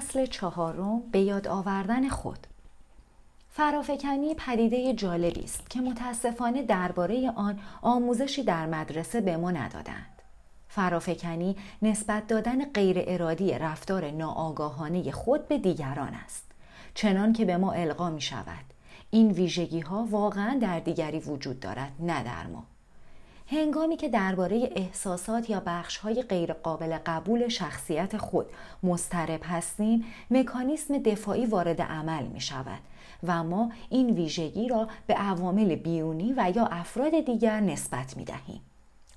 فصل چهارم به یاد آوردن خود. فرافکنی پدیده جالبی است که متاسفانه درباره آن آموزشی در مدرسه به ما ندادند. فرافکنی نسبت دادن غیر ارادی رفتار ناآگاهانه خود به دیگران است. چنان که به ما القا می شود این ویژگی ها واقعا در دیگری وجود دارد نه در ما. هنگامی که درباره احساسات یا بخش‌های غیرقابل قبول شخصیت خود مضطرب هستیم مکانیسم دفاعی وارد عمل می شود و ما این ویژگی را به عوامل بیرونی و یا افراد دیگر نسبت می دهیم.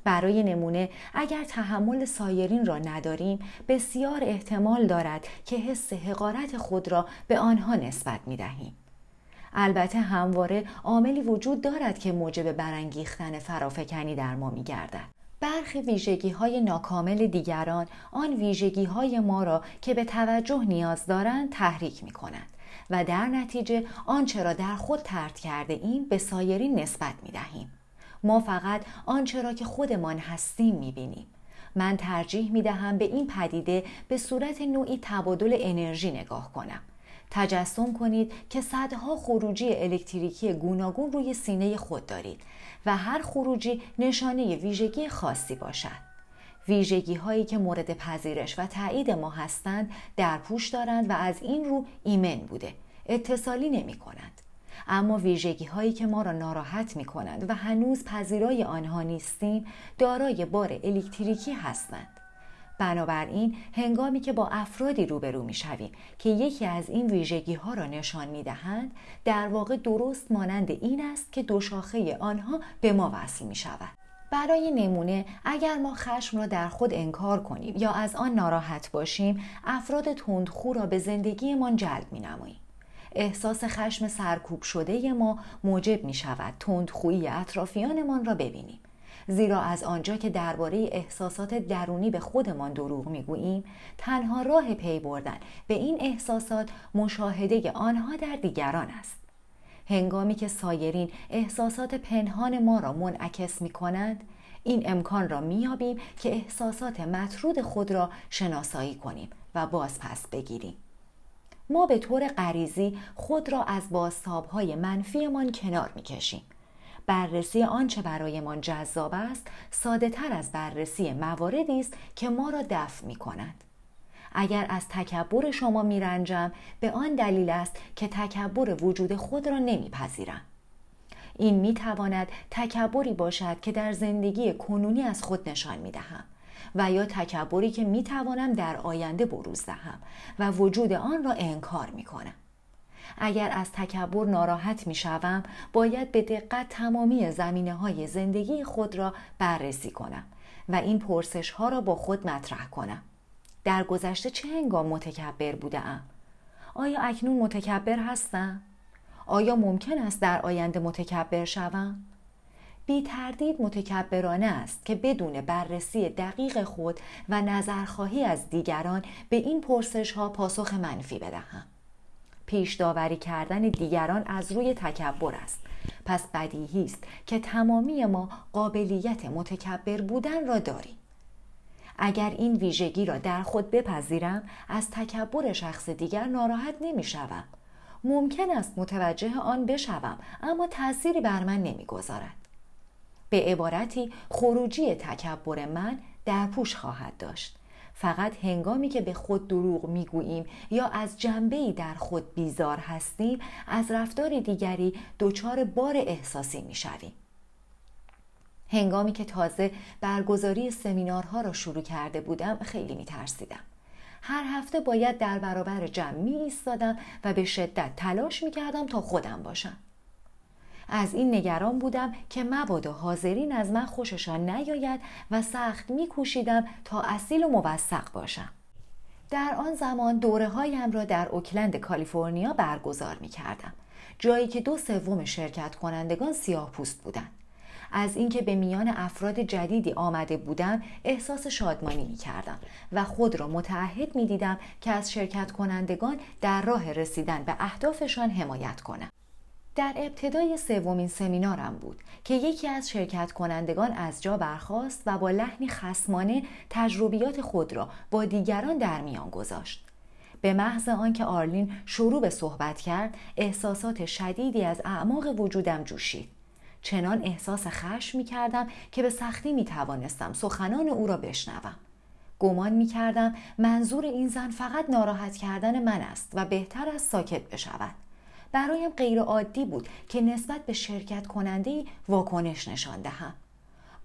برای نمونه اگر تحمل سایرین را نداریم بسیار احتمال دارد که حس حقارت خود را به آنها نسبت می دهیم. البته همواره عاملی وجود دارد که موجب برانگیختن فرافکنی در ما میگردد برخی ویژگی های ناکامل دیگران آن ویژگی های ما را که به توجه نیاز دارند تحریک می کنند و در نتیجه آنچه را در خود ترد کرده ایم به سایرین نسبت می دهیم. ما فقط آنچه را که خودمان هستیم می بینیم. من ترجیح می دهم به این پدیده به صورت نوعی تبادل انرژی نگاه کنم. تجسم کنید که صدها خروجی الکتریکی گوناگون روی سینه خود دارید و هر خروجی نشانه ویژگی خاصی باشد. ویژگی هایی که مورد پذیرش و تایید ما هستند در پوش دارند و از این رو ایمن بوده اتصالی نمی کنند. اما ویژگی هایی که ما را ناراحت می کنند و هنوز پذیرای آنها نیستیم دارای بار الکتریکی هستند. بنابراین هنگامی که با افرادی روبرو می شویم که یکی از این ویژگی ها را نشان می دهند در واقع درست مانند این است که دو شاخه آنها به ما وصل می شود. برای نمونه اگر ما خشم را در خود انکار کنیم یا از آن ناراحت باشیم افراد تندخو را به زندگیمان جلب می نماییم. احساس خشم سرکوب شده ما موجب می شود تندخویی اطرافیانمان را ببینیم زیرا از آنجا که درباره احساسات درونی به خودمان دروغ می‌گوییم تنها راه پی بردن به این احساسات مشاهده آنها در دیگران است. هنگامی که سایرین احساسات پنهان ما را منعکس می کنند این امکان را میابیم که احساسات مطرود خود را شناسایی کنیم و باز پس بگیریم. ما به طور غریزی خود را از بازتابهای منفیمان کنار می‌کشیم. بررسی آنچه برایمان جذاب است ساده تر از بررسی مواردی است که ما را دفع می کند. اگر از تکبر شما میرنجم به آن دلیل است که تکبر وجود خود را نمیپذیرم این می تواند تکبری باشد که در زندگی کنونی از خود نشان می دهم و یا تکبری که می توانم در آینده بروز دهم و وجود آن را انکار می کنم. اگر از تکبر ناراحت می شوم باید به دقت تمامی زمینه های زندگی خود را بررسی کنم و این پرسش ها را با خود مطرح کنم در گذشته چه هنگام متکبر بودم؟ آیا اکنون متکبر هستم؟ آیا ممکن است در آینده متکبر شوم؟ بی تردید متکبرانه است که بدون بررسی دقیق خود و نظرخواهی از دیگران به این پرسش ها پاسخ منفی بدهم. پیش داوری کردن دیگران از روی تکبر است. پس بدیهی است که تمامی ما قابلیت متکبر بودن را داریم. اگر این ویژگی را در خود بپذیرم از تکبر شخص دیگر ناراحت نمی شوم. ممکن است متوجه آن بشوم اما تأثیری بر من نمی‌گذارد. به عبارتی خروجی تکبر من در پوش خواهد داشت. فقط هنگامی که به خود دروغ می‌گوییم یا از جنبه در خود بیزار هستیم از رفتار دیگری دچار بار احساسی می‌شویم هنگامی که تازه برگزاری سمینارها را شروع کرده بودم خیلی میترسیدم هر هفته باید در برابر جمع می ایستادم و به شدت تلاش می کردم تا خودم باشم. از این نگران بودم که مبادا حاضرین از من خوششان نیاید و سخت میکوشیدم تا اصیل و موثق باشم در آن زمان دوره هایم را در اوکلند کالیفرنیا برگزار می کردم. جایی که دو سوم شرکت کنندگان سیاه پوست بودند. از اینکه به میان افراد جدیدی آمده بودم احساس شادمانی می کردم و خود را متعهد می دیدم که از شرکت کنندگان در راه رسیدن به اهدافشان حمایت کنم. در ابتدای سومین سمینارم بود که یکی از شرکت کنندگان از جا برخاست و با لحنی خسمانه تجربیات خود را با دیگران در میان گذاشت. به محض آنکه آرلین شروع به صحبت کرد احساسات شدیدی از اعماق وجودم جوشید. چنان احساس خشم می کردم که به سختی می توانستم سخنان او را بشنوم. گمان می کردم منظور این زن فقط ناراحت کردن من است و بهتر است ساکت بشود. برایم غیر عادی بود که نسبت به شرکت کننده واکنش نشان دهم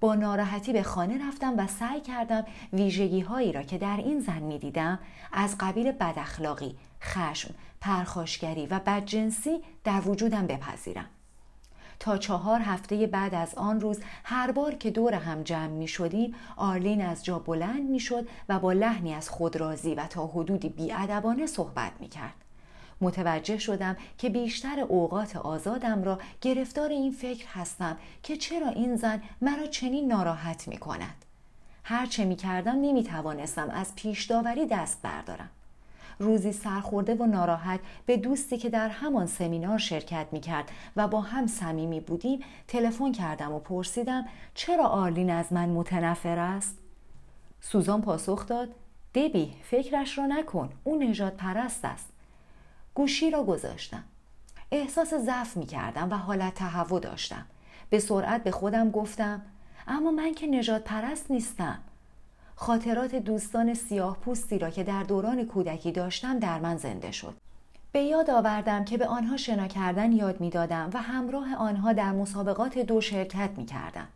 با ناراحتی به خانه رفتم و سعی کردم ویژگی هایی را که در این زن می دیدم از قبیل بداخلاقی، خشم، پرخاشگری و بدجنسی در وجودم بپذیرم. تا چهار هفته بعد از آن روز هر بار که دور هم جمع می شدیم آرلین از جا بلند می شد و با لحنی از خودرازی و تا حدودی بیادبانه صحبت می کرد. متوجه شدم که بیشتر اوقات آزادم را گرفتار این فکر هستم که چرا این زن مرا چنین ناراحت می کند. هرچه می کردم نمی توانستم از پیش داوری دست بردارم. روزی سرخورده و ناراحت به دوستی که در همان سمینار شرکت می کرد و با هم صمیمی بودیم تلفن کردم و پرسیدم چرا آرلین از من متنفر است؟ سوزان پاسخ داد دبی فکرش را نکن او نجات پرست است گوشی را گذاشتم. احساس ضعف می کردم و حالت تهوع داشتم. به سرعت به خودم گفتم اما من که نجات پرست نیستم. خاطرات دوستان سیاه پوستی را که در دوران کودکی داشتم در من زنده شد. به یاد آوردم که به آنها شنا کردن یاد می‌دادم و همراه آنها در مسابقات دو شرکت می کردم.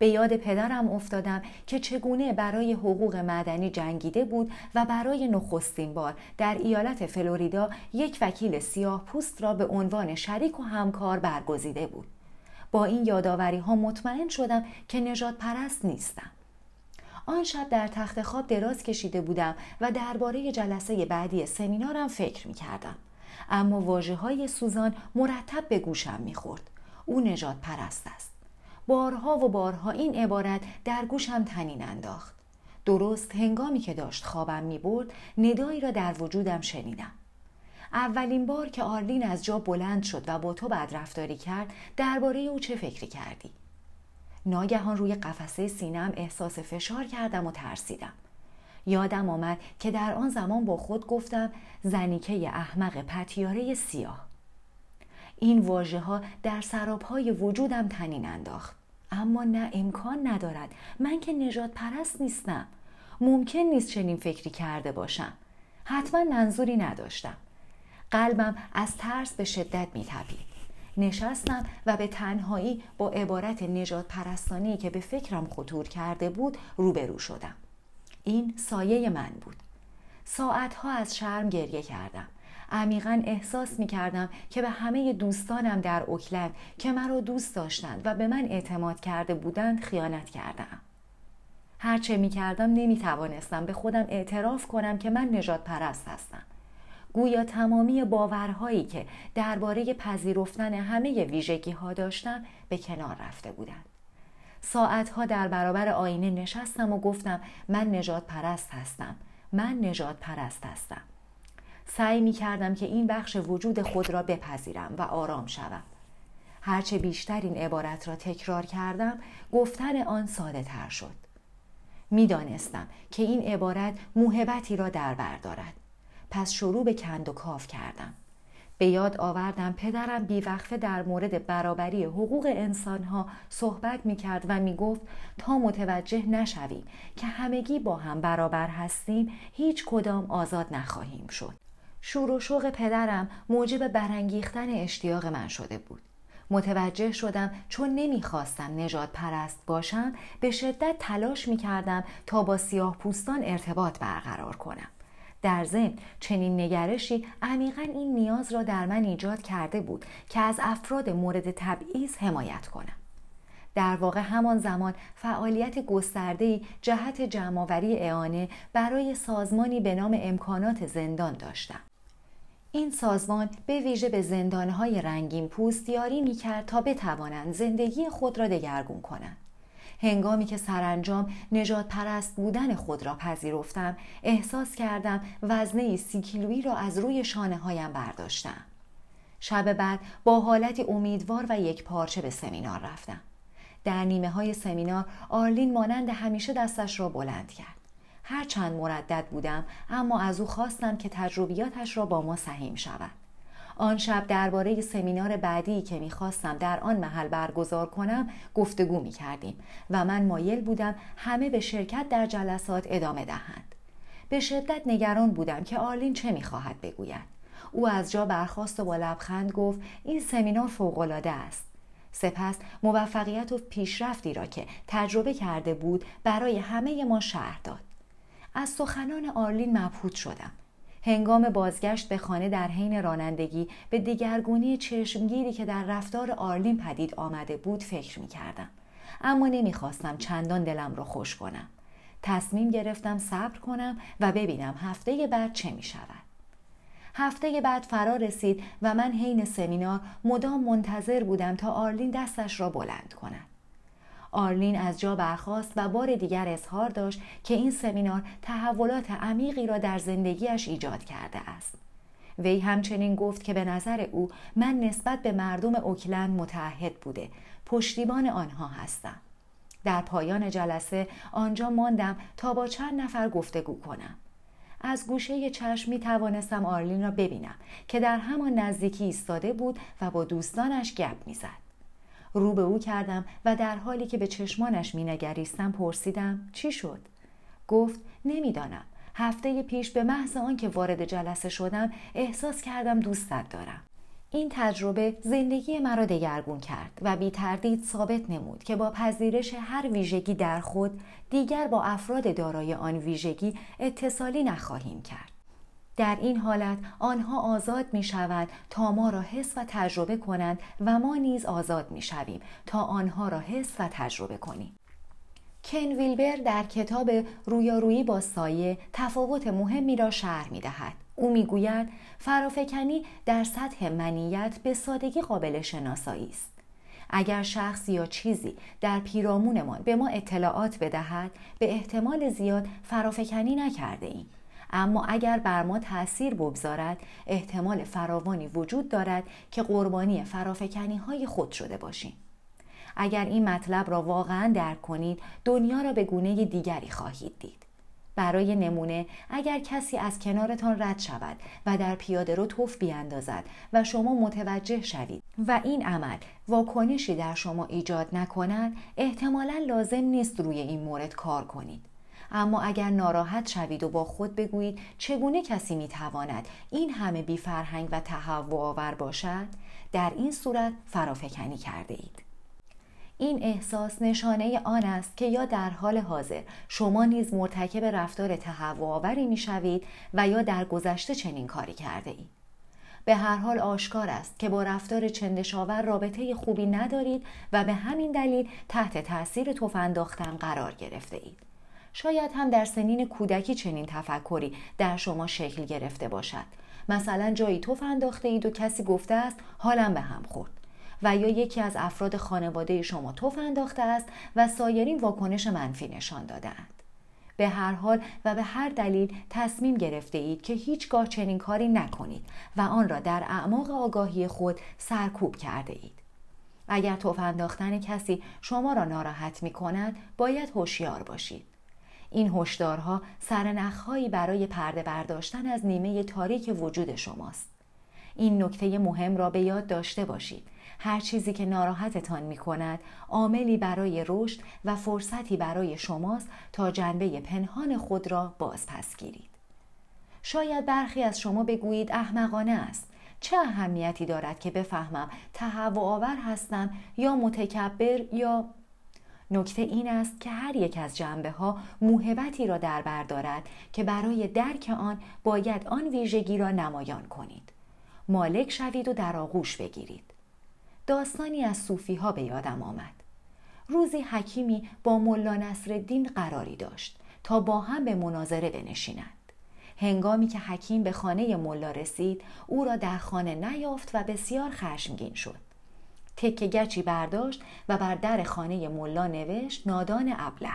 به یاد پدرم افتادم که چگونه برای حقوق مدنی جنگیده بود و برای نخستین بار در ایالت فلوریدا یک وکیل سیاه پوست را به عنوان شریک و همکار برگزیده بود. با این یادآوری ها مطمئن شدم که نجات پرست نیستم. آن شب در تخت خواب دراز کشیده بودم و درباره جلسه بعدی سمینارم فکر می کردم. اما واجه های سوزان مرتب به گوشم می خورد. او نجات پرست است. بارها و بارها این عبارت در گوشم تنین انداخت. درست هنگامی که داشت خوابم می برد ندایی را در وجودم شنیدم. اولین بار که آرلین از جا بلند شد و با تو بدرفتاری کرد درباره او چه فکری کردی؟ ناگهان روی قفسه سینم احساس فشار کردم و ترسیدم. یادم آمد که در آن زمان با خود گفتم زنیکه احمق پتیاره سیاه. این واژه ها در سرابهای وجودم تنین انداخت. اما نه امکان ندارد. من که نجات پرست نیستم. ممکن نیست چنین فکری کرده باشم. حتما منظوری نداشتم. قلبم از ترس به شدت میتپید. نشستم و به تنهایی با عبارت نجات پرستانی که به فکرم خطور کرده بود روبرو شدم. این سایه من بود. ساعتها از شرم گریه کردم. عمیقا احساس می کردم که به همه دوستانم در اوکلند که مرا دوست داشتند و به من اعتماد کرده بودند خیانت کردم. هرچه می کردم نمی توانستم به خودم اعتراف کنم که من نجات پرست هستم. گویا تمامی باورهایی که درباره پذیرفتن همه ویژگی ها داشتم به کنار رفته بودند. ساعتها در برابر آینه نشستم و گفتم من نجات پرست هستم. من نجات پرست هستم. سعی می کردم که این بخش وجود خود را بپذیرم و آرام شوم. هرچه بیشتر این عبارت را تکرار کردم گفتن آن ساده تر شد. می‌دانستم که این عبارت موهبتی را در بر دارد. پس شروع به کند و کاف کردم. به یاد آوردم پدرم بیوقفه در مورد برابری حقوق انسانها صحبت می کرد و می گفت تا متوجه نشویم که همگی با هم برابر هستیم هیچ کدام آزاد نخواهیم شد. شور و شوق پدرم موجب برانگیختن اشتیاق من شده بود. متوجه شدم چون نمی‌خواستم نجات پرست باشم به شدت تلاش می کردم تا با سیاه پوستان ارتباط برقرار کنم. در ضمن چنین نگرشی عمیقا این نیاز را در من ایجاد کرده بود که از افراد مورد تبعیض حمایت کنم. در واقع همان زمان فعالیت گسترده‌ای جهت جمعآوری اعانه برای سازمانی به نام امکانات زندان داشتم. این سازمان به ویژه به زندانهای رنگین پوست یاری می کرد تا بتوانند زندگی خود را دگرگون کنند. هنگامی که سرانجام نجات پرست بودن خود را پذیرفتم احساس کردم وزنه سی کیلویی را از روی شانه هایم برداشتم. شب بعد با حالتی امیدوار و یک پارچه به سمینار رفتم. در نیمه های سمینار آرلین مانند همیشه دستش را بلند کرد. هر چند مردد بودم اما از او خواستم که تجربیاتش را با ما سهیم شود آن شب درباره سمینار بعدی که می‌خواستم در آن محل برگزار کنم گفتگو می کردیم و من مایل بودم همه به شرکت در جلسات ادامه دهند. به شدت نگران بودم که آرلین چه می‌خواهد بگوید. او از جا برخواست و با لبخند گفت این سمینار فوقالعاده است. سپس موفقیت و پیشرفتی را که تجربه کرده بود برای همه ما شهر داد. از سخنان آرلین مبهوت شدم. هنگام بازگشت به خانه در حین رانندگی به دیگرگونی چشمگیری که در رفتار آرلین پدید آمده بود فکر می کردم. اما نمی‌خواستم چندان دلم را خوش کنم. تصمیم گرفتم صبر کنم و ببینم هفته بعد چه می شود. هفته بعد فرا رسید و من حین سمینار مدام منتظر بودم تا آرلین دستش را بلند کند. آرلین از جا برخاست و بار دیگر اظهار داشت که این سمینار تحولات عمیقی را در زندگیش ایجاد کرده است. وی همچنین گفت که به نظر او من نسبت به مردم اوکلند متعهد بوده. پشتیبان آنها هستم. در پایان جلسه آنجا ماندم تا با چند نفر گفتگو کنم. از گوشه چشم می توانستم آرلین را ببینم که در همان نزدیکی ایستاده بود و با دوستانش گپ می‌زد رو به او کردم و در حالی که به چشمانش مینگریستم پرسیدم چی شد؟ گفت نمی‌دانم. هفته پیش به محض آنکه وارد جلسه شدم احساس کردم دوستت دارم. این تجربه زندگی مرا دگرگون کرد و بی تردید ثابت نمود که با پذیرش هر ویژگی در خود دیگر با افراد دارای آن ویژگی اتصالی نخواهیم کرد. در این حالت آنها آزاد می شوند تا ما را حس و تجربه کنند و ما نیز آزاد می شویم تا آنها را حس و تجربه کنیم. کن ویلبر در کتاب رویارویی با سایه تفاوت مهمی را شرح می دهد. او می‌گوید فرافکنی در سطح منیت به سادگی قابل شناسایی است. اگر شخص یا چیزی در پیرامونمان به ما اطلاعات بدهد به احتمال زیاد فرافکنی نکرده ایم. اما اگر بر ما تأثیر بگذارد احتمال فراوانی وجود دارد که قربانی فرافکنی های خود شده باشیم. اگر این مطلب را واقعا درک کنید دنیا را به گونه دیگری خواهید دید. برای نمونه اگر کسی از کنارتان رد شود و در پیاده رو توف بیاندازد و شما متوجه شوید و این عمل واکنشی در شما ایجاد نکند احتمالا لازم نیست روی این مورد کار کنید اما اگر ناراحت شوید و با خود بگویید چگونه کسی می‌تواند این همه بی فرهنگ و تهوع آور باشد در این صورت فرافکنی کرده اید این احساس نشانه آن است که یا در حال حاضر شما نیز مرتکب رفتار تهوع آوری می‌شوید و یا در گذشته چنین کاری کرده اید. به هر حال آشکار است که با رفتار چندشاور رابطه خوبی ندارید و به همین دلیل تحت تاثیر توف قرار گرفته اید. شاید هم در سنین کودکی چنین تفکری در شما شکل گرفته باشد. مثلا جایی توف انداخته اید و کسی گفته است حالم به هم خورد. و یا یکی از افراد خانواده شما توف انداخته است و سایرین واکنش منفی نشان دادهاند. به هر حال و به هر دلیل تصمیم گرفته اید که هیچگاه چنین کاری نکنید و آن را در اعماق آگاهی خود سرکوب کرده اید. اگر توف انداختن کسی شما را ناراحت می کند باید هوشیار باشید. این هشدارها سرنخهایی برای پرده برداشتن از نیمه تاریک وجود شماست. این نکته مهم را به یاد داشته باشید هر چیزی که ناراحتتان می کند عاملی برای رشد و فرصتی برای شماست تا جنبه پنهان خود را باز پس گیرید. شاید برخی از شما بگویید احمقانه است. چه اهمیتی دارد که بفهمم تهوع آور هستم یا متکبر یا نکته این است که هر یک از جنبه ها موهبتی را در بر دارد که برای درک آن باید آن ویژگی را نمایان کنید. مالک شوید و در آغوش بگیرید. داستانی از صوفی ها به یادم آمد. روزی حکیمی با ملا نصرالدین قراری داشت تا با هم به مناظره بنشینند. هنگامی که حکیم به خانه ملا رسید او را در خانه نیافت و بسیار خشمگین شد. تکه گچی برداشت و بر در خانه ملا نوشت نادان ابله.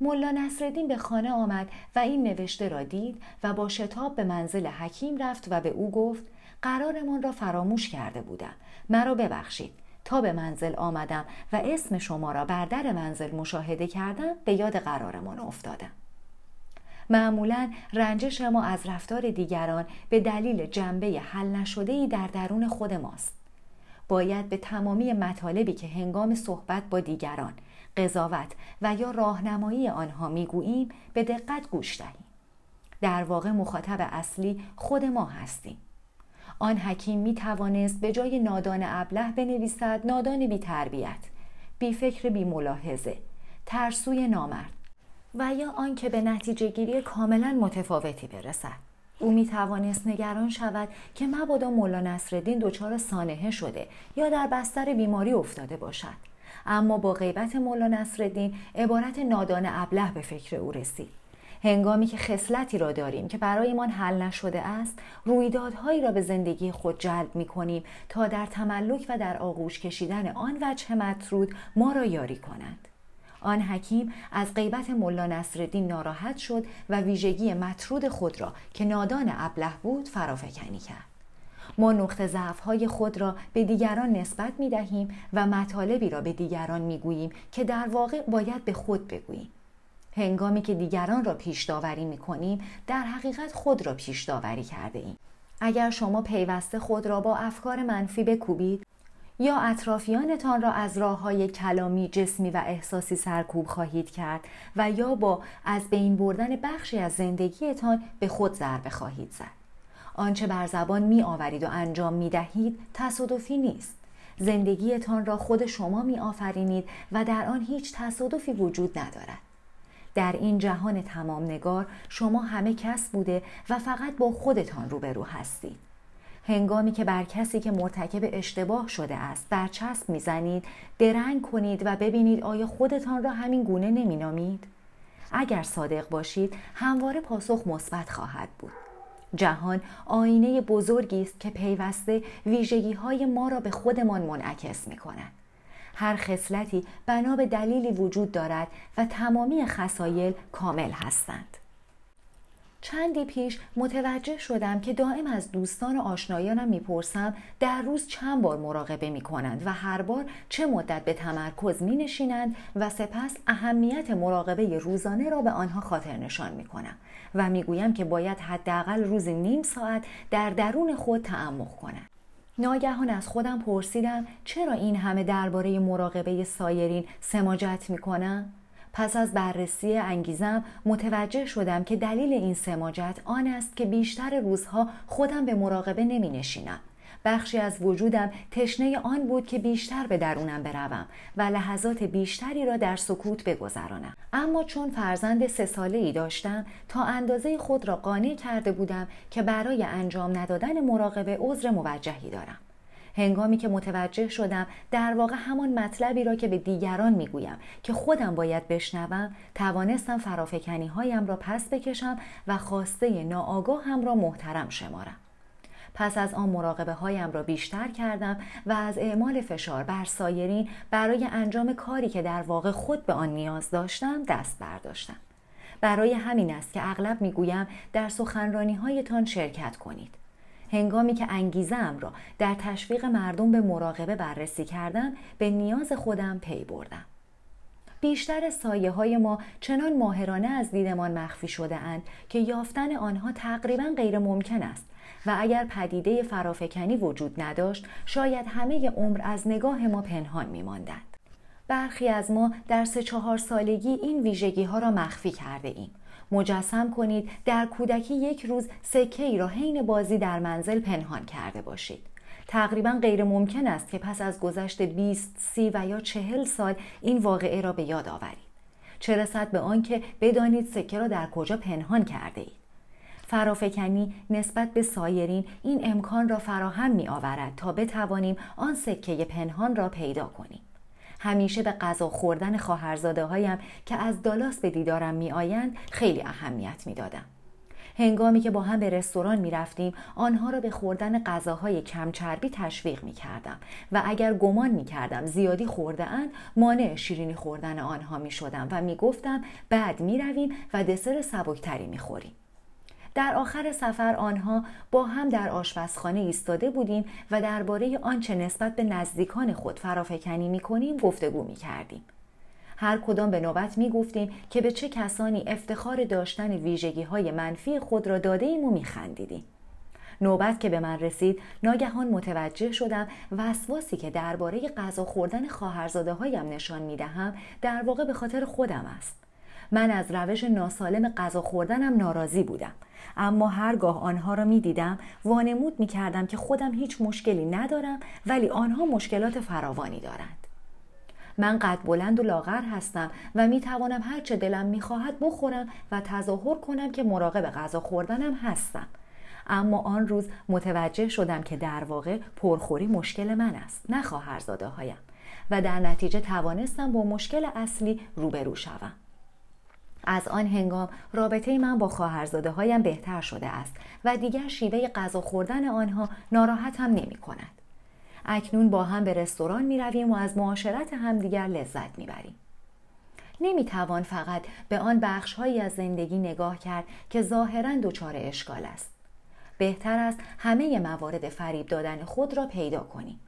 ملا نصرالدین به خانه آمد و این نوشته را دید و با شتاب به منزل حکیم رفت و به او گفت قرارمان را فراموش کرده بودم مرا ببخشید تا به منزل آمدم و اسم شما را بر در منزل مشاهده کردم به یاد قرارمان افتادم معمولا رنجش ما از رفتار دیگران به دلیل جنبه حل نشده در درون خود ماست. باید به تمامی مطالبی که هنگام صحبت با دیگران، قضاوت و یا راهنمایی آنها می‌گوییم به دقت گوش دهیم. در واقع مخاطب اصلی خود ما هستیم. آن حکیم می توانست به جای نادان ابله بنویسد نادان بی تربیت، بی فکر بی ملاحظه، ترسوی نامرد و یا آنکه به نتیجه گیری کاملا متفاوتی برسد. او می توانست نگران شود که مبادا مولا نصرالدین دچار سانحه شده یا در بستر بیماری افتاده باشد. اما با غیبت مولا نصرالدین عبارت نادان ابله به فکر او رسید. هنگامی که خصلتی را داریم که برایمان حل نشده است رویدادهایی را به زندگی خود جلب می کنیم تا در تملک و در آغوش کشیدن آن وجه مطرود ما را یاری کنند. آن حکیم از غیبت ملا نصرالدین ناراحت شد و ویژگی مطرود خود را که نادان ابله بود فرافکنی کرد ما نقطه ضعف های خود را به دیگران نسبت می دهیم و مطالبی را به دیگران می گوییم که در واقع باید به خود بگوییم هنگامی که دیگران را پیش داوری می کنیم در حقیقت خود را پیش داوری کرده ایم. اگر شما پیوسته خود را با افکار منفی بکوبید یا اطرافیانتان را از راه های کلامی، جسمی و احساسی سرکوب خواهید کرد و یا با از بین بردن بخشی از زندگیتان به خود ضربه خواهید زد. آنچه بر زبان می آورید و انجام می دهید تصادفی نیست. زندگیتان را خود شما می آفرینید و در آن هیچ تصادفی وجود ندارد. در این جهان تمام نگار شما همه کس بوده و فقط با خودتان روبرو هستید. هنگامی که بر کسی که مرتکب اشتباه شده است برچسب می‌زنید درنگ کنید و ببینید آیا خودتان را همین گونه نمینامید اگر صادق باشید همواره پاسخ مثبت خواهد بود جهان آینه بزرگی است که پیوسته ویژگی های ما را به خودمان منعکس می کند. هر خصلتی بنا به دلیلی وجود دارد و تمامی خصایل کامل هستند. چندی پیش متوجه شدم که دائم از دوستان و آشنایانم می‌پرسم در روز چند بار مراقبه می کنند و هر بار چه مدت به تمرکز می نشینند و سپس اهمیت مراقبه روزانه را به آنها خاطر نشان می کنم و می‌گویم که باید حداقل روزی نیم ساعت در درون خود تعمق کنند. ناگهان از خودم پرسیدم چرا این همه درباره مراقبه سایرین سماجت می کنم؟ پس از بررسی انگیزم متوجه شدم که دلیل این سماجت آن است که بیشتر روزها خودم به مراقبه نمی نشینم. بخشی از وجودم تشنه آن بود که بیشتر به درونم بروم و لحظات بیشتری را در سکوت بگذرانم اما چون فرزند سه ساله ای داشتم تا اندازه خود را قانع کرده بودم که برای انجام ندادن مراقبه عذر موجهی دارم هنگامی که متوجه شدم در واقع همان مطلبی را که به دیگران می‌گویم که خودم باید بشنوم توانستم فرافکنی هایم را پس بکشم و خواسته ناآگاهم را محترم شمارم پس از آن مراقبه هایم را بیشتر کردم و از اعمال فشار بر سایرین برای انجام کاری که در واقع خود به آن نیاز داشتم دست برداشتم. برای همین است که اغلب می‌گویم در سخنرانی هایتان شرکت کنید. هنگامی که انگیزم را در تشویق مردم به مراقبه بررسی کردم به نیاز خودم پی بردم. بیشتر سایه های ما چنان ماهرانه از دیدمان مخفی شده اند که یافتن آنها تقریبا غیر ممکن است و اگر پدیده فرافکنی وجود نداشت شاید همه عمر از نگاه ما پنهان می ماندند. برخی از ما در سه چهار سالگی این ویژگی ها را مخفی کرده ایم. مجسم کنید در کودکی یک روز سکه ای را حین بازی در منزل پنهان کرده باشید. تقریبا غیر ممکن است که پس از گذشت 20, 30 و یا چهل سال این واقعه را به یاد آورید. چه رسد به آنکه بدانید سکه را در کجا پنهان کرده اید. فرافکنی نسبت به سایرین این امکان را فراهم می آورد تا بتوانیم آن سکه پنهان را پیدا کنیم. همیشه به غذا خوردن خواهرزاده هایم که از دالاس به دیدارم می آیند خیلی اهمیت می دادم. هنگامی که با هم به رستوران می رفتیم آنها را به خوردن غذاهای کم چربی تشویق می کردم و اگر گمان می کردم زیادی خورده اند مانع شیرینی خوردن آنها می شدم و می گفتم بعد می رویم و دسر سبکتری می خوریم. در آخر سفر آنها با هم در آشپزخانه ایستاده بودیم و درباره آنچه نسبت به نزدیکان خود فرافکنی می کنیم گفتگو می کردیم. هر کدام به نوبت می گفتیم که به چه کسانی افتخار داشتن ویژگی های منفی خود را داده ایم و می خندیدیم. نوبت که به من رسید ناگهان متوجه شدم وسواسی که درباره غذا خوردن خواهرزاده هایم نشان می دهم در واقع به خاطر خودم است. من از روش ناسالم غذا خوردنم ناراضی بودم. اما هرگاه آنها را می دیدم وانمود می کردم که خودم هیچ مشکلی ندارم ولی آنها مشکلات فراوانی دارند. من قد بلند و لاغر هستم و می توانم هرچه دلم می خواهد بخورم و تظاهر کنم که مراقب غذا خوردنم هستم. اما آن روز متوجه شدم که در واقع پرخوری مشکل من است نه خواهرزاده هایم و در نتیجه توانستم با مشکل اصلی روبرو شوم. از آن هنگام رابطه من با خواهرزاده هایم بهتر شده است و دیگر شیوه غذا خوردن آنها ناراحتم نمی کند. اکنون با هم به رستوران می رویم و از معاشرت همدیگر لذت می بریم. نمی توان فقط به آن بخش هایی از زندگی نگاه کرد که ظاهرا دچار اشکال است. بهتر است همه موارد فریب دادن خود را پیدا کنیم.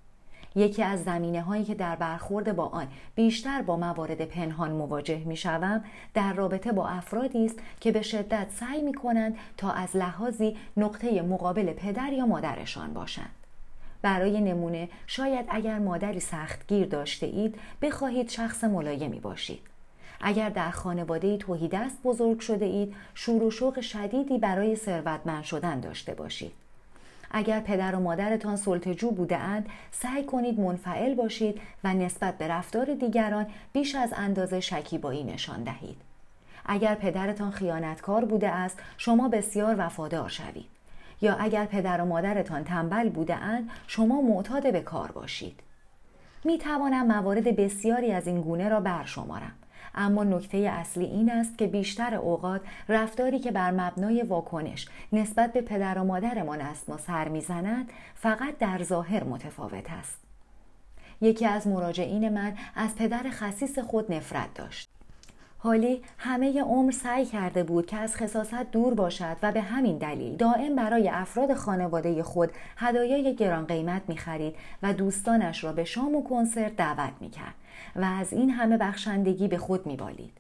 یکی از زمینه هایی که در برخورد با آن بیشتر با موارد پنهان مواجه می شوم در رابطه با افرادی است که به شدت سعی می کنند تا از لحاظی نقطه مقابل پدر یا مادرشان باشند. برای نمونه شاید اگر مادری سختگیر داشته اید بخواهید شخص ملایمی باشید. اگر در خانواده توحیدست بزرگ شده اید شور و شوق شدیدی برای ثروتمند شدن داشته باشید. اگر پدر و مادرتان سلطجو بوده اند سعی کنید منفعل باشید و نسبت به رفتار دیگران بیش از اندازه شکیبایی نشان دهید. اگر پدرتان خیانتکار بوده است شما بسیار وفادار شوید. یا اگر پدر و مادرتان تنبل بوده اند شما معتاد به کار باشید. می توانم موارد بسیاری از این گونه را برشمارم. اما نکته اصلی این است که بیشتر اوقات رفتاری که بر مبنای واکنش نسبت به پدر و مادرمان است ما سر می‌زند فقط در ظاهر متفاوت است. یکی از مراجعین من از پدر خصیص خود نفرت داشت. حالی همه عمر سعی کرده بود که از خصاصت دور باشد و به همین دلیل دائم برای افراد خانواده خود هدایای گران قیمت می خرید و دوستانش را به شام و کنسرت دعوت می کرد و از این همه بخشندگی به خود می بالید.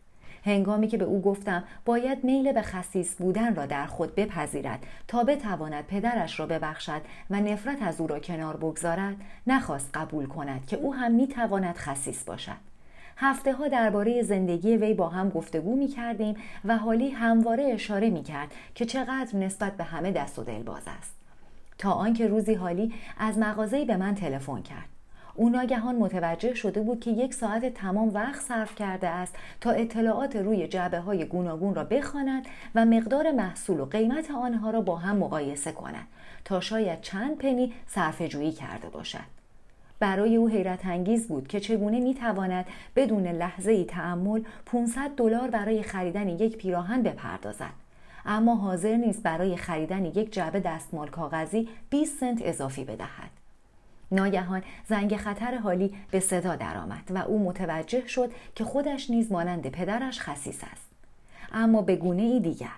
هنگامی که به او گفتم باید میل به خصیص بودن را در خود بپذیرد تا بتواند پدرش را ببخشد و نفرت از او را کنار بگذارد نخواست قبول کند که او هم می تواند خصیص باشد هفته ها درباره زندگی وی با هم گفتگو می کردیم و حالی همواره اشاره می کرد که چقدر نسبت به همه دست و دل باز است. تا آنکه روزی حالی از مغازه‌ای به من تلفن کرد. او ناگهان متوجه شده بود که یک ساعت تمام وقت صرف کرده است تا اطلاعات روی جعبه های گوناگون را بخواند و مقدار محصول و قیمت آنها را با هم مقایسه کند تا شاید چند پنی صرف جویی کرده باشد. برای او حیرت انگیز بود که چگونه می تواند بدون لحظه ای تعمل 500 دلار برای خریدن یک پیراهن بپردازد. اما حاضر نیست برای خریدن یک جعبه دستمال کاغذی 20 سنت اضافی بدهد. ناگهان زنگ خطر حالی به صدا درآمد و او متوجه شد که خودش نیز مانند پدرش خسیس است. اما به گونه ای دیگر.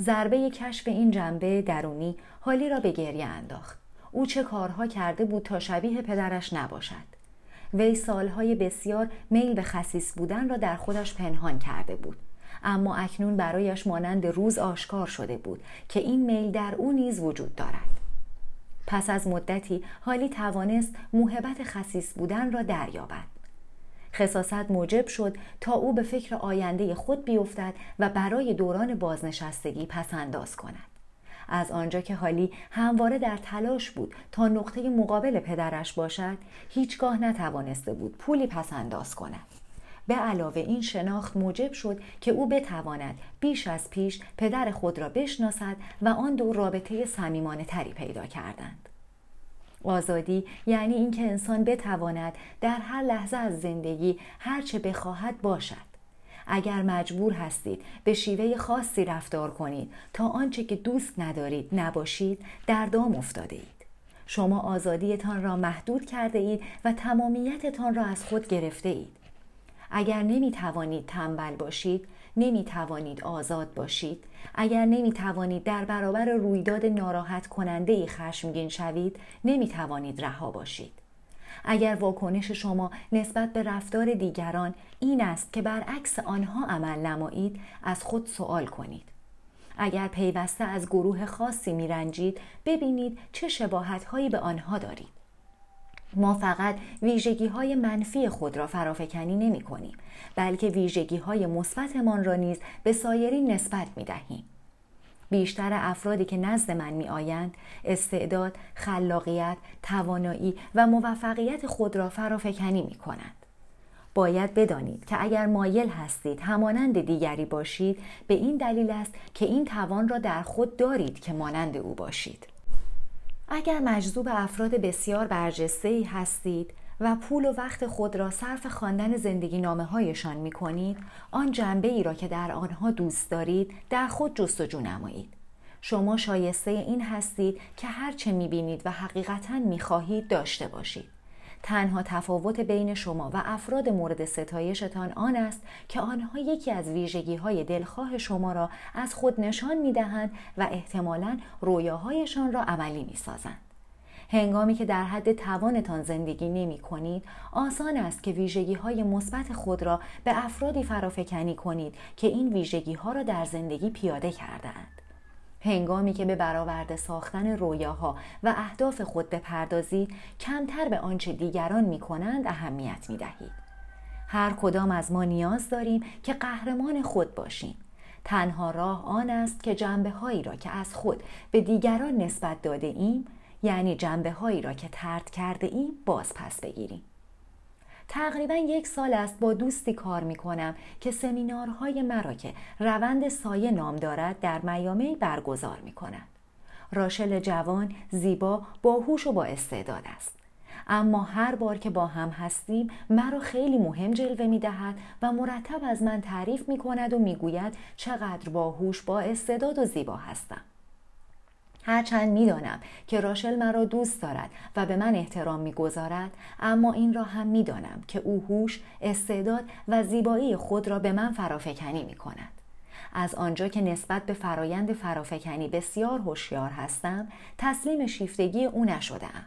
ضربه کشف این جنبه درونی حالی را به گریه انداخت. او چه کارها کرده بود تا شبیه پدرش نباشد. وی سالهای بسیار میل به خصیص بودن را در خودش پنهان کرده بود. اما اکنون برایش مانند روز آشکار شده بود که این میل در او نیز وجود دارد. پس از مدتی حالی توانست موهبت خصیص بودن را دریابد. خصاصت موجب شد تا او به فکر آینده خود بیفتد و برای دوران بازنشستگی پسنداز کند. از آنجا که حالی همواره در تلاش بود تا نقطه مقابل پدرش باشد هیچگاه نتوانسته بود پولی پس انداز کند. به علاوه این شناخت موجب شد که او بتواند بیش از پیش پدر خود را بشناسد و آن دو رابطه صمیمانه تری پیدا کردند. آزادی یعنی اینکه انسان بتواند در هر لحظه از زندگی هرچه بخواهد باشد. اگر مجبور هستید به شیوه خاصی رفتار کنید تا آنچه که دوست ندارید نباشید در دام افتاده اید. شما آزادیتان را محدود کرده اید و تمامیتتان را از خود گرفته اید. اگر نمی توانید تنبل باشید، نمی توانید آزاد باشید، اگر نمی توانید در برابر رویداد ناراحت کننده ای خشمگین شوید، نمی توانید رها باشید. اگر واکنش شما نسبت به رفتار دیگران این است که برعکس آنها عمل نمایید از خود سوال کنید اگر پیوسته از گروه خاصی میرنجید ببینید چه شباهت هایی به آنها دارید ما فقط ویژگی های منفی خود را فرافکنی نمی کنیم بلکه ویژگی های مثبتمان را نیز به سایرین نسبت می دهیم. بیشتر افرادی که نزد من می آیند استعداد، خلاقیت، توانایی و موفقیت خود را فرافکنی می کنند. باید بدانید که اگر مایل هستید همانند دیگری باشید به این دلیل است که این توان را در خود دارید که مانند او باشید. اگر مجذوب افراد بسیار برجسته ای هستید و پول و وقت خود را صرف خواندن زندگی نامه هایشان می کنید آن جنبه ای را که در آنها دوست دارید در خود جستجو نمایید شما شایسته این هستید که هرچه می بینید و حقیقتا می خواهید داشته باشید تنها تفاوت بین شما و افراد مورد ستایشتان آن است که آنها یکی از ویژگی های دلخواه شما را از خود نشان می دهند و احتمالا رویاهایشان را عملی می سازند. هنگامی که در حد توانتان زندگی نمی کنید آسان است که ویژگی های مثبت خود را به افرادی فرافکنی کنید که این ویژگی ها را در زندگی پیاده کردهاند. هنگامی که به برآورده ساختن رویاها و اهداف خود بپردازید کمتر به آنچه دیگران می کنند اهمیت می دهید. هر کدام از ما نیاز داریم که قهرمان خود باشیم. تنها راه آن است که جنبه هایی را که از خود به دیگران نسبت داده ایم یعنی جنبه هایی را که ترد کرده ایم باز پس بگیریم. تقریبا یک سال است با دوستی کار می کنم که سمینارهای مرا که روند سایه نام دارد در میامی برگزار می کند. راشل جوان، زیبا، باهوش و با استعداد است. اما هر بار که با هم هستیم مرا خیلی مهم جلوه می دهد و مرتب از من تعریف می کند و می گوید چقدر باهوش با استعداد و زیبا هستم. هرچند می‌دانم که راشل مرا دوست دارد و به من احترام می‌گذارد اما این را هم می‌دانم که او هوش استعداد و زیبایی خود را به من فرافکنی می کند. از آنجا که نسبت به فرایند فرافکنی بسیار هوشیار هستم تسلیم شیفتگی او نشدهام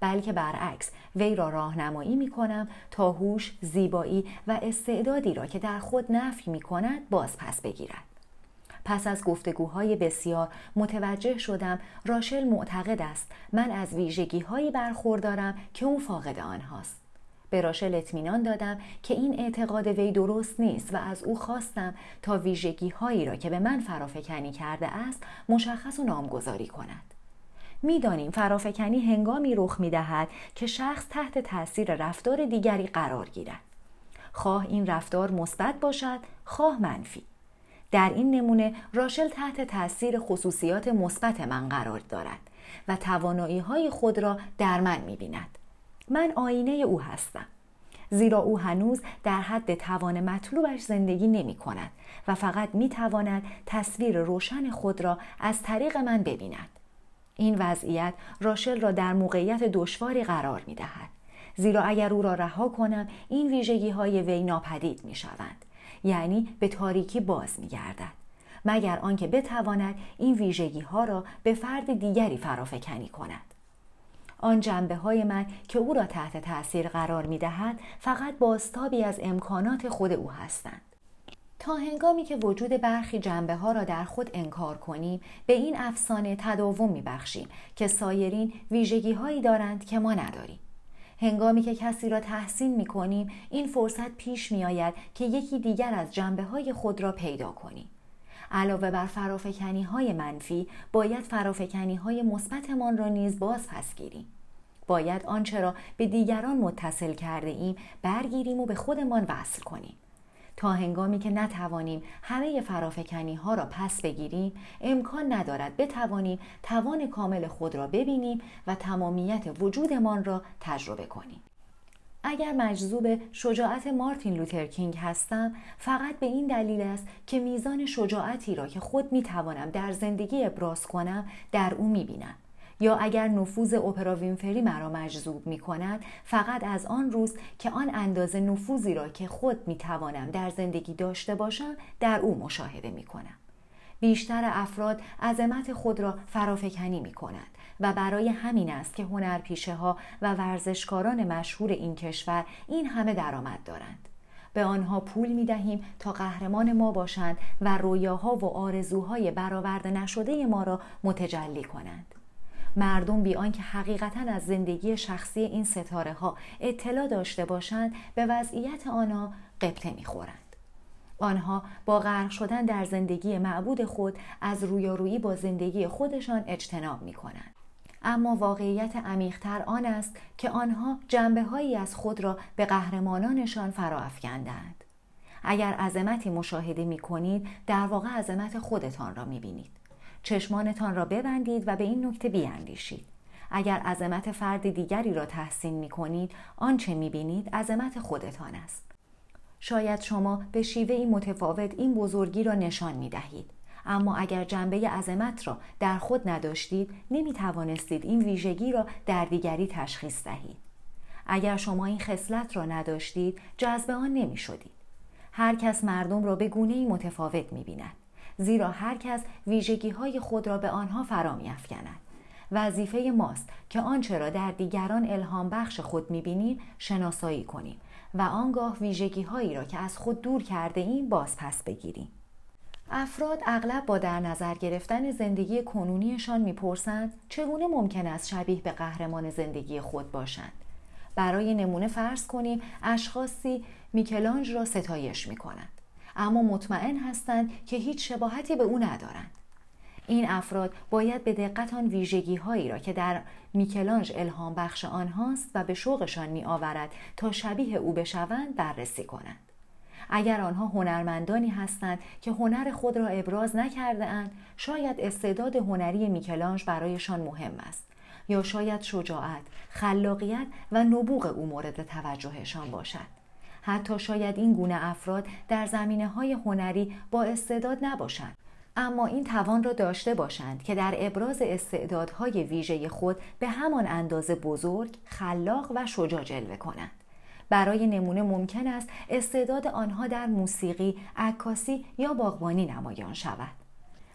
بلکه برعکس وی را راهنمایی می کنم تا هوش زیبایی و استعدادی را که در خود نفی می کند باز پس بگیرد پس از گفتگوهای بسیار متوجه شدم راشل معتقد است. من از ویژگی هایی برخوردارم که او فاقد آنهاست. به راشل اطمینان دادم که این اعتقاد وی درست نیست و از او خواستم تا ویژگی هایی را که به من فرافکنی کرده است مشخص و نامگذاری کند. می‌دانیم فرافکنی هنگامی رخ می دهد که شخص تحت تاثیر رفتار دیگری قرار گیرد. خواه این رفتار مثبت باشد خواه منفی. در این نمونه راشل تحت تاثیر خصوصیات مثبت من قرار دارد و توانایی های خود را در من می بیند. من آینه او هستم. زیرا او هنوز در حد توان مطلوبش زندگی نمی کند و فقط می تواند تصویر روشن خود را از طریق من ببیند. این وضعیت راشل را در موقعیت دشواری قرار می دهد. زیرا اگر او را رها کنم این ویژگی های وی ناپدید می شوند. یعنی به تاریکی باز می گردد. مگر آنکه بتواند این ویژگی ها را به فرد دیگری فرافکنی کند. آن جنبه های من که او را تحت تاثیر قرار می دهد فقط باستابی از امکانات خود او هستند. تا هنگامی که وجود برخی جنبه ها را در خود انکار کنیم به این افسانه تداوم می بخشیم که سایرین ویژگی هایی دارند که ما نداریم. هنگامی که کسی را تحسین می کنیم این فرصت پیش می آید که یکی دیگر از جنبه های خود را پیدا کنیم. علاوه بر فرافکنی های منفی باید فرافکنی های مثبتمان را نیز باز پس گیریم. باید آنچه را به دیگران متصل کرده ایم برگیریم و به خودمان وصل کنیم. تا هنگامی که نتوانیم همه فرافکنی ها را پس بگیریم امکان ندارد بتوانیم توان کامل خود را ببینیم و تمامیت وجودمان را تجربه کنیم. اگر مجذوب شجاعت مارتین لوترکینگ هستم فقط به این دلیل است که میزان شجاعتی را که خود می‌توانم در زندگی ابراز کنم در او می‌بینم. یا اگر نفوذ اپرا وینفری مرا مجذوب می کند فقط از آن روز که آن اندازه نفوذی را که خود می توانم در زندگی داشته باشم در او مشاهده می کنم. بیشتر افراد عظمت خود را فرافکنی می کنند و برای همین است که هنرپیشه ها و ورزشکاران مشهور این کشور این همه درآمد دارند. به آنها پول می دهیم تا قهرمان ما باشند و رویاها و آرزوهای برآورده نشده ما را متجلی کنند. مردم بی آنکه حقیقتا از زندگی شخصی این ستاره ها اطلاع داشته باشند به وضعیت آنها قبطه می‌خورند آنها با غرق شدن در زندگی معبود خود از رویارویی با زندگی خودشان اجتناب می کنند. اما واقعیت عمیقتر آن است که آنها جنبه هایی از خود را به قهرمانانشان فرا. اگر عظمتی مشاهده می کنید در واقع عظمت خودتان را می بینید. چشمانتان را ببندید و به این نکته بیاندیشید. اگر عظمت فرد دیگری را تحسین می کنید آنچه می بینید عظمت خودتان است. شاید شما به شیوه متفاوت این بزرگی را نشان می دهید. اما اگر جنبه عظمت را در خود نداشتید نمی توانستید این ویژگی را در دیگری تشخیص دهید. اگر شما این خصلت را نداشتید جذب آن نمی شدید. هر کس مردم را به گونه متفاوت می بیند. زیرا هر کس ویژگی های خود را به آنها فرا می افکند. وظیفه ماست که آنچه را در دیگران الهام بخش خود می بینیم شناسایی کنیم و آنگاه ویژگی هایی را که از خود دور کرده ایم باز پس بگیریم. افراد اغلب با در نظر گرفتن زندگی کنونیشان می‌پرسند چگونه ممکن است شبیه به قهرمان زندگی خود باشند برای نمونه فرض کنیم اشخاصی میکلانج را ستایش می کنند اما مطمئن هستند که هیچ شباهتی به او ندارند این افراد باید به دقت آن ویژگی هایی را که در میکلانج الهام بخش آنهاست و به شوقشان می آورد تا شبیه او بشوند بررسی کنند اگر آنها هنرمندانی هستند که هنر خود را ابراز نکرده اند شاید استعداد هنری میکلانج برایشان مهم است یا شاید شجاعت، خلاقیت و نبوغ او مورد توجهشان باشد. حتی شاید این گونه افراد در زمینه های هنری با استعداد نباشند اما این توان را داشته باشند که در ابراز استعدادهای ویژه خود به همان اندازه بزرگ، خلاق و شجاع جلوه کنند. برای نمونه ممکن است استعداد آنها در موسیقی، عکاسی یا باغبانی نمایان شود.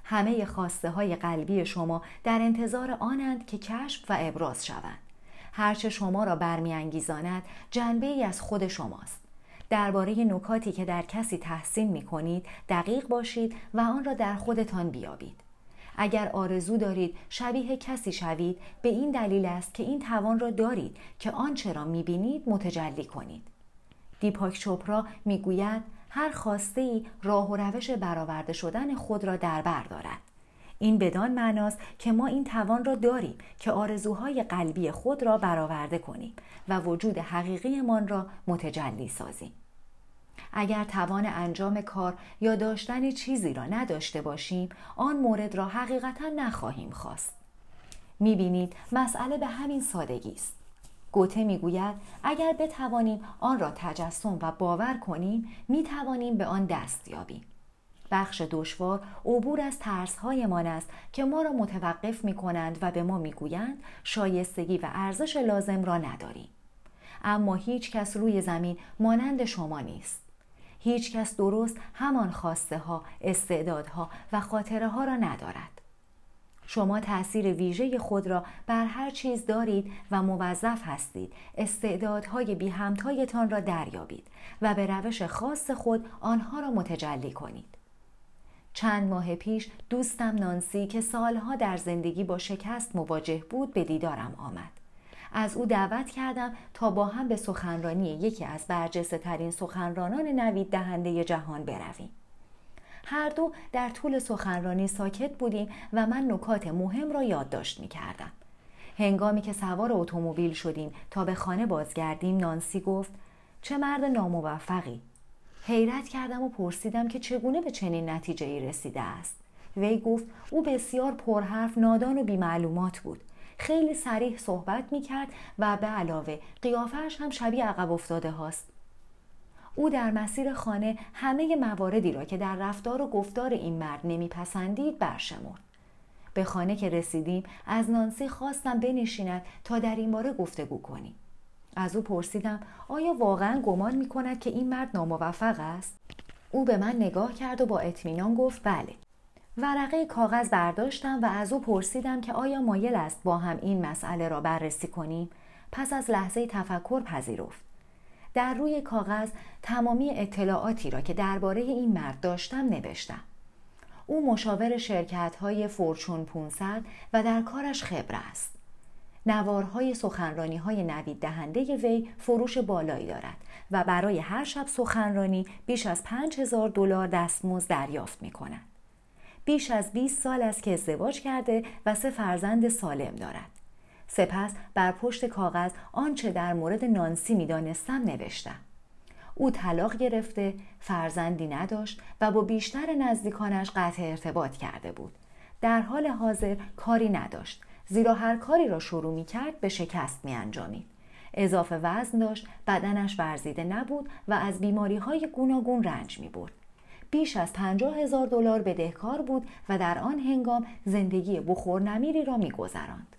همه خواسته های قلبی شما در انتظار آنند که کشف و ابراز شوند. هرچه شما را برمیانگیزاند جنبه ای از خود شماست. درباره نکاتی که در کسی تحسین می کنید دقیق باشید و آن را در خودتان بیابید. اگر آرزو دارید شبیه کسی شوید به این دلیل است که این توان را دارید که آنچه را می‌بینید متجلی کنید. دیپاک چوپرا می‌گوید هر خواسته ای راه و روش برآورده شدن خود را در بر دارد. این بدان معناست که ما این توان را داریم که آرزوهای قلبی خود را برآورده کنیم و وجود حقیقیمان را متجلی سازیم. اگر توان انجام کار یا داشتن چیزی را نداشته باشیم آن مورد را حقیقتا نخواهیم خواست. می‌بینید مسئله به همین سادگی است. گوته می‌گوید اگر بتوانیم آن را تجسم و باور کنیم می‌توانیم به آن دست یابیم. بخش دشوار عبور از ترسهایمان است که ما را متوقف می کنند و به ما می‌گویند شایستگی و ارزش لازم را نداریم. اما هیچ کس روی زمین مانند شما نیست. هیچ کس درست همان خواسته ها، استعدادها و خاطره ها را ندارد. شما تأثیر ویژه خود را بر هر چیز دارید و موظف هستید استعدادهای بی همتایتان را دریابید و به روش خاص خود آنها را متجلی کنید. چند ماه پیش دوستم نانسی که سالها در زندگی با شکست مواجه بود به دیدارم آمد. از او دعوت کردم تا با هم به سخنرانی یکی از برجسته ترین سخنرانان نوید دهنده جهان برویم. هر دو در طول سخنرانی ساکت بودیم و من نکات مهم را یادداشت می کردم. هنگامی که سوار اتومبیل شدیم تا به خانه بازگردیم نانسی گفت چه مرد ناموفقی حیرت کردم و پرسیدم که چگونه به چنین نتیجه ای رسیده است وی گفت او بسیار پرحرف نادان و بیمعلومات بود خیلی سریح صحبت می کرد و به علاوه قیافش هم شبیه عقب افتاده هاست. او در مسیر خانه همه مواردی را که در رفتار و گفتار این مرد نمیپسندید برشمرد. به خانه که رسیدیم از نانسی خواستم بنشیند تا در این باره گفتگو کنیم. از او پرسیدم آیا واقعا گمان می کند که این مرد ناموفق است؟ او به من نگاه کرد و با اطمینان گفت بله ورقه کاغذ برداشتم و از او پرسیدم که آیا مایل است با هم این مسئله را بررسی کنیم. پس از لحظه تفکر پذیرفت. در روی کاغذ تمامی اطلاعاتی را که درباره این مرد داشتم نوشتم. او مشاور شرکت های فورچون 500 و در کارش خبر است. نوارهای سخنرانی های نوید دهنده وی فروش بالایی دارد و برای هر شب سخنرانی بیش از 5000 دلار دستمزد دریافت می کند. بیش از 20 سال است که ازدواج کرده و سه فرزند سالم دارد. سپس بر پشت کاغذ آنچه در مورد نانسی می‌دانستم نوشتم. او طلاق گرفته، فرزندی نداشت و با بیشتر نزدیکانش قطع ارتباط کرده بود. در حال حاضر کاری نداشت زیرا هر کاری را شروع می کرد به شکست می انجامید. اضافه وزن داشت بدنش ورزیده نبود و از بیماری های گوناگون رنج می برد. بیش از پنجاه هزار دلار بدهکار بود و در آن هنگام زندگی بخور نمیری را میگذراند.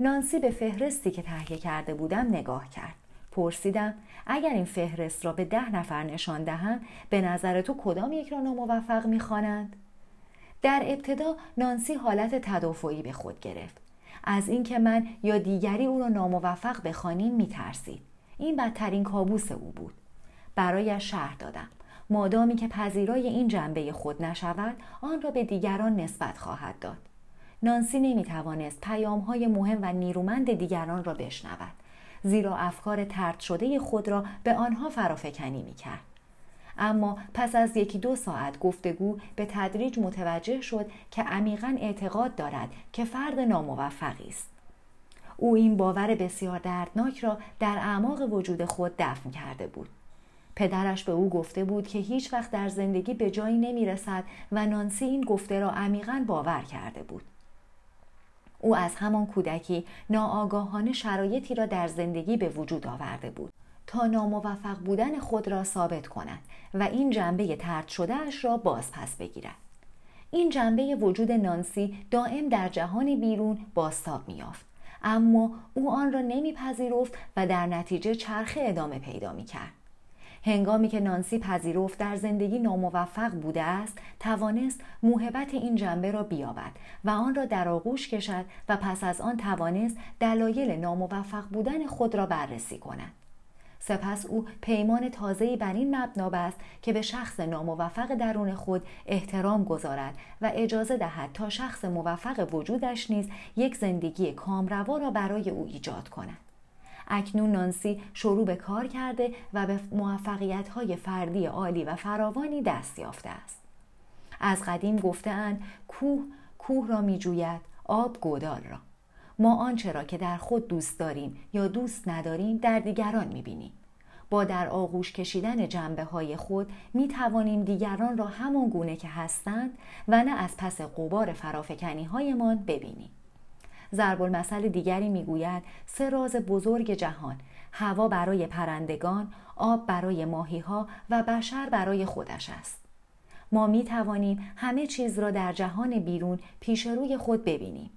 نانسی به فهرستی که تهیه کرده بودم نگاه کرد. پرسیدم اگر این فهرست را به ده نفر نشان دهم به نظر تو کدام یک را ناموفق می‌خوانند؟ در ابتدا نانسی حالت تدافعی به خود گرفت. از اینکه من یا دیگری او را ناموفق بخوانیم میترسید. این بدترین کابوس او بود. برایش شهر دادم. مادامی که پذیرای این جنبه خود نشود آن را به دیگران نسبت خواهد داد نانسی نمی توانست پیام های مهم و نیرومند دیگران را بشنود زیرا افکار ترد شده خود را به آنها فرافکنی می کرد. اما پس از یکی دو ساعت گفتگو به تدریج متوجه شد که عمیقا اعتقاد دارد که فرد ناموفقی است. او این باور بسیار دردناک را در اعماق وجود خود دفن کرده بود. پدرش به او گفته بود که هیچ وقت در زندگی به جایی نمی رسد و نانسی این گفته را عمیقا باور کرده بود. او از همان کودکی ناآگاهانه شرایطی را در زندگی به وجود آورده بود تا ناموفق بودن خود را ثابت کند و این جنبه ترد شده اش را باز پس بگیرد. این جنبه وجود نانسی دائم در جهان بیرون باستاب میافت اما او آن را نمیپذیرفت و در نتیجه چرخه ادامه پیدا می کرد. هنگامی که نانسی پذیرفت در زندگی ناموفق بوده است توانست موهبت این جنبه را بیابد و آن را در آغوش کشد و پس از آن توانست دلایل ناموفق بودن خود را بررسی کند. سپس او پیمان تازه‌ای بر این مبنا بست که به شخص ناموفق درون خود احترام گذارد و اجازه دهد تا شخص موفق وجودش نیز یک زندگی کامروا را برای او ایجاد کند. اکنون نانسی شروع به کار کرده و به موفقیت های فردی عالی و فراوانی دست یافته است. از قدیم گفتهاند کوه کوه را می جوید آب گودال را. ما آنچه را که در خود دوست داریم یا دوست نداریم در دیگران می بینیم. با در آغوش کشیدن جنبه های خود می توانیم دیگران را همان گونه که هستند و نه از پس قبار فرافکنی هایمان ببینیم. ضرب المثل دیگری می‌گوید سه راز بزرگ جهان هوا برای پرندگان آب برای ماهی ها و بشر برای خودش است. ما می توانیم همه چیز را در جهان بیرون پیش روی خود ببینیم.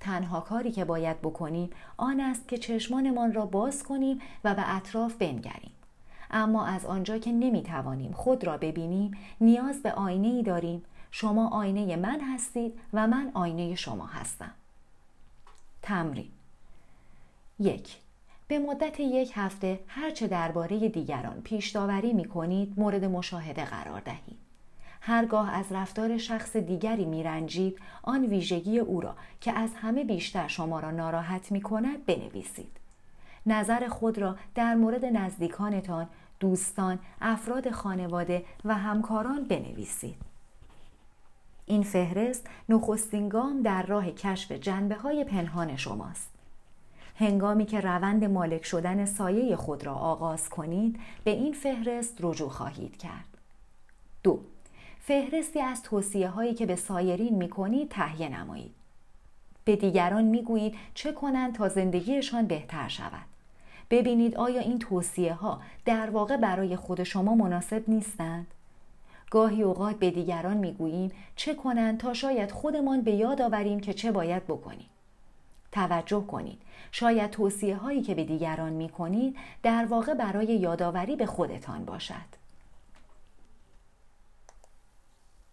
تنها کاری که باید بکنیم آن است که چشمانمان را باز کنیم و به اطراف بنگریم. اما از آنجا که نمی توانیم خود را ببینیم نیاز به آینه ای داریم. شما آینه من هستید و من آینه شما هستم. تمرین یک به مدت یک هفته هرچه درباره دیگران پیش داوری می کنید مورد مشاهده قرار دهید. هرگاه از رفتار شخص دیگری میرنجید آن ویژگی او را که از همه بیشتر شما را ناراحت می کند بنویسید. نظر خود را در مورد نزدیکانتان، دوستان، افراد خانواده و همکاران بنویسید. این فهرست نخستین گام در راه کشف جنبه های پنهان شماست. هنگامی که روند مالک شدن سایه خود را آغاز کنید به این فهرست رجوع خواهید کرد. دو فهرستی از توصیه هایی که به سایرین می کنید تهیه نمایید. به دیگران می گویید چه کنند تا زندگیشان بهتر شود. ببینید آیا این توصیه ها در واقع برای خود شما مناسب نیستند؟ گاهی اوقات به دیگران می‌گوییم چه کنند تا شاید خودمان به یاد آوریم که چه باید بکنیم. توجه کنید. شاید توصیه هایی که به دیگران می کنید در واقع برای یادآوری به خودتان باشد.